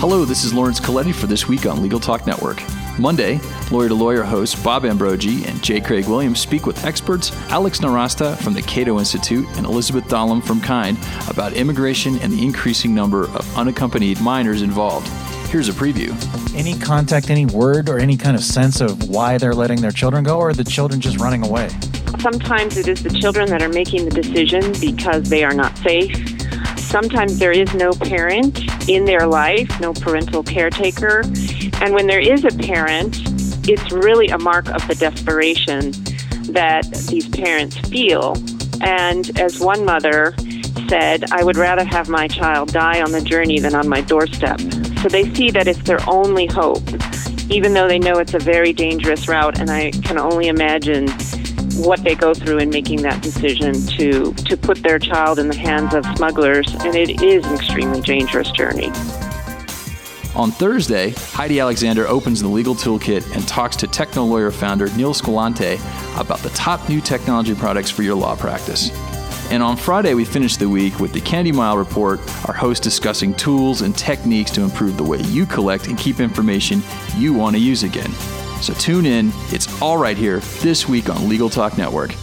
Hello, this is Laurence Colletti for This Week on Legal Talk Network. Monday, Lawyer to Lawyer hosts Bob Ambrogi and J. Craig Williams speak with experts Alex Nowrasteh from the Cato Institute and Elizabeth Dallam from Kind about immigration and the increasing number of unaccompanied minors involved. Here's a preview. Any contact, any word, or any kind of sense of why they're letting their children go, or are the children just running away? Sometimes it is the children that are making the decision because they are not safe. Sometimes there is no parent in their life, no parental caretaker. And when there is a parent, it's really a mark of the desperation that these parents feel. And as one mother said, I would rather have my child die on the journey than on my doorstep. So they see that it's their only hope, even though they know it's a very dangerous route. And I can only imagine what they go through in making that decision to, to put their child in the hands of smugglers. And it is an extremely dangerous journey. On Thursday, Heidi Alexander opens the legal toolkit and talks to TechnoLawyer founder Neil Squillante about the top new technology products for your law practice. And on Friday, we finish the week with the Kennedy-Mighell Report, our host discussing tools and techniques to improve the way you collect and keep information you want to use again. So tune in, it's all right here this week on Legal Talk Network.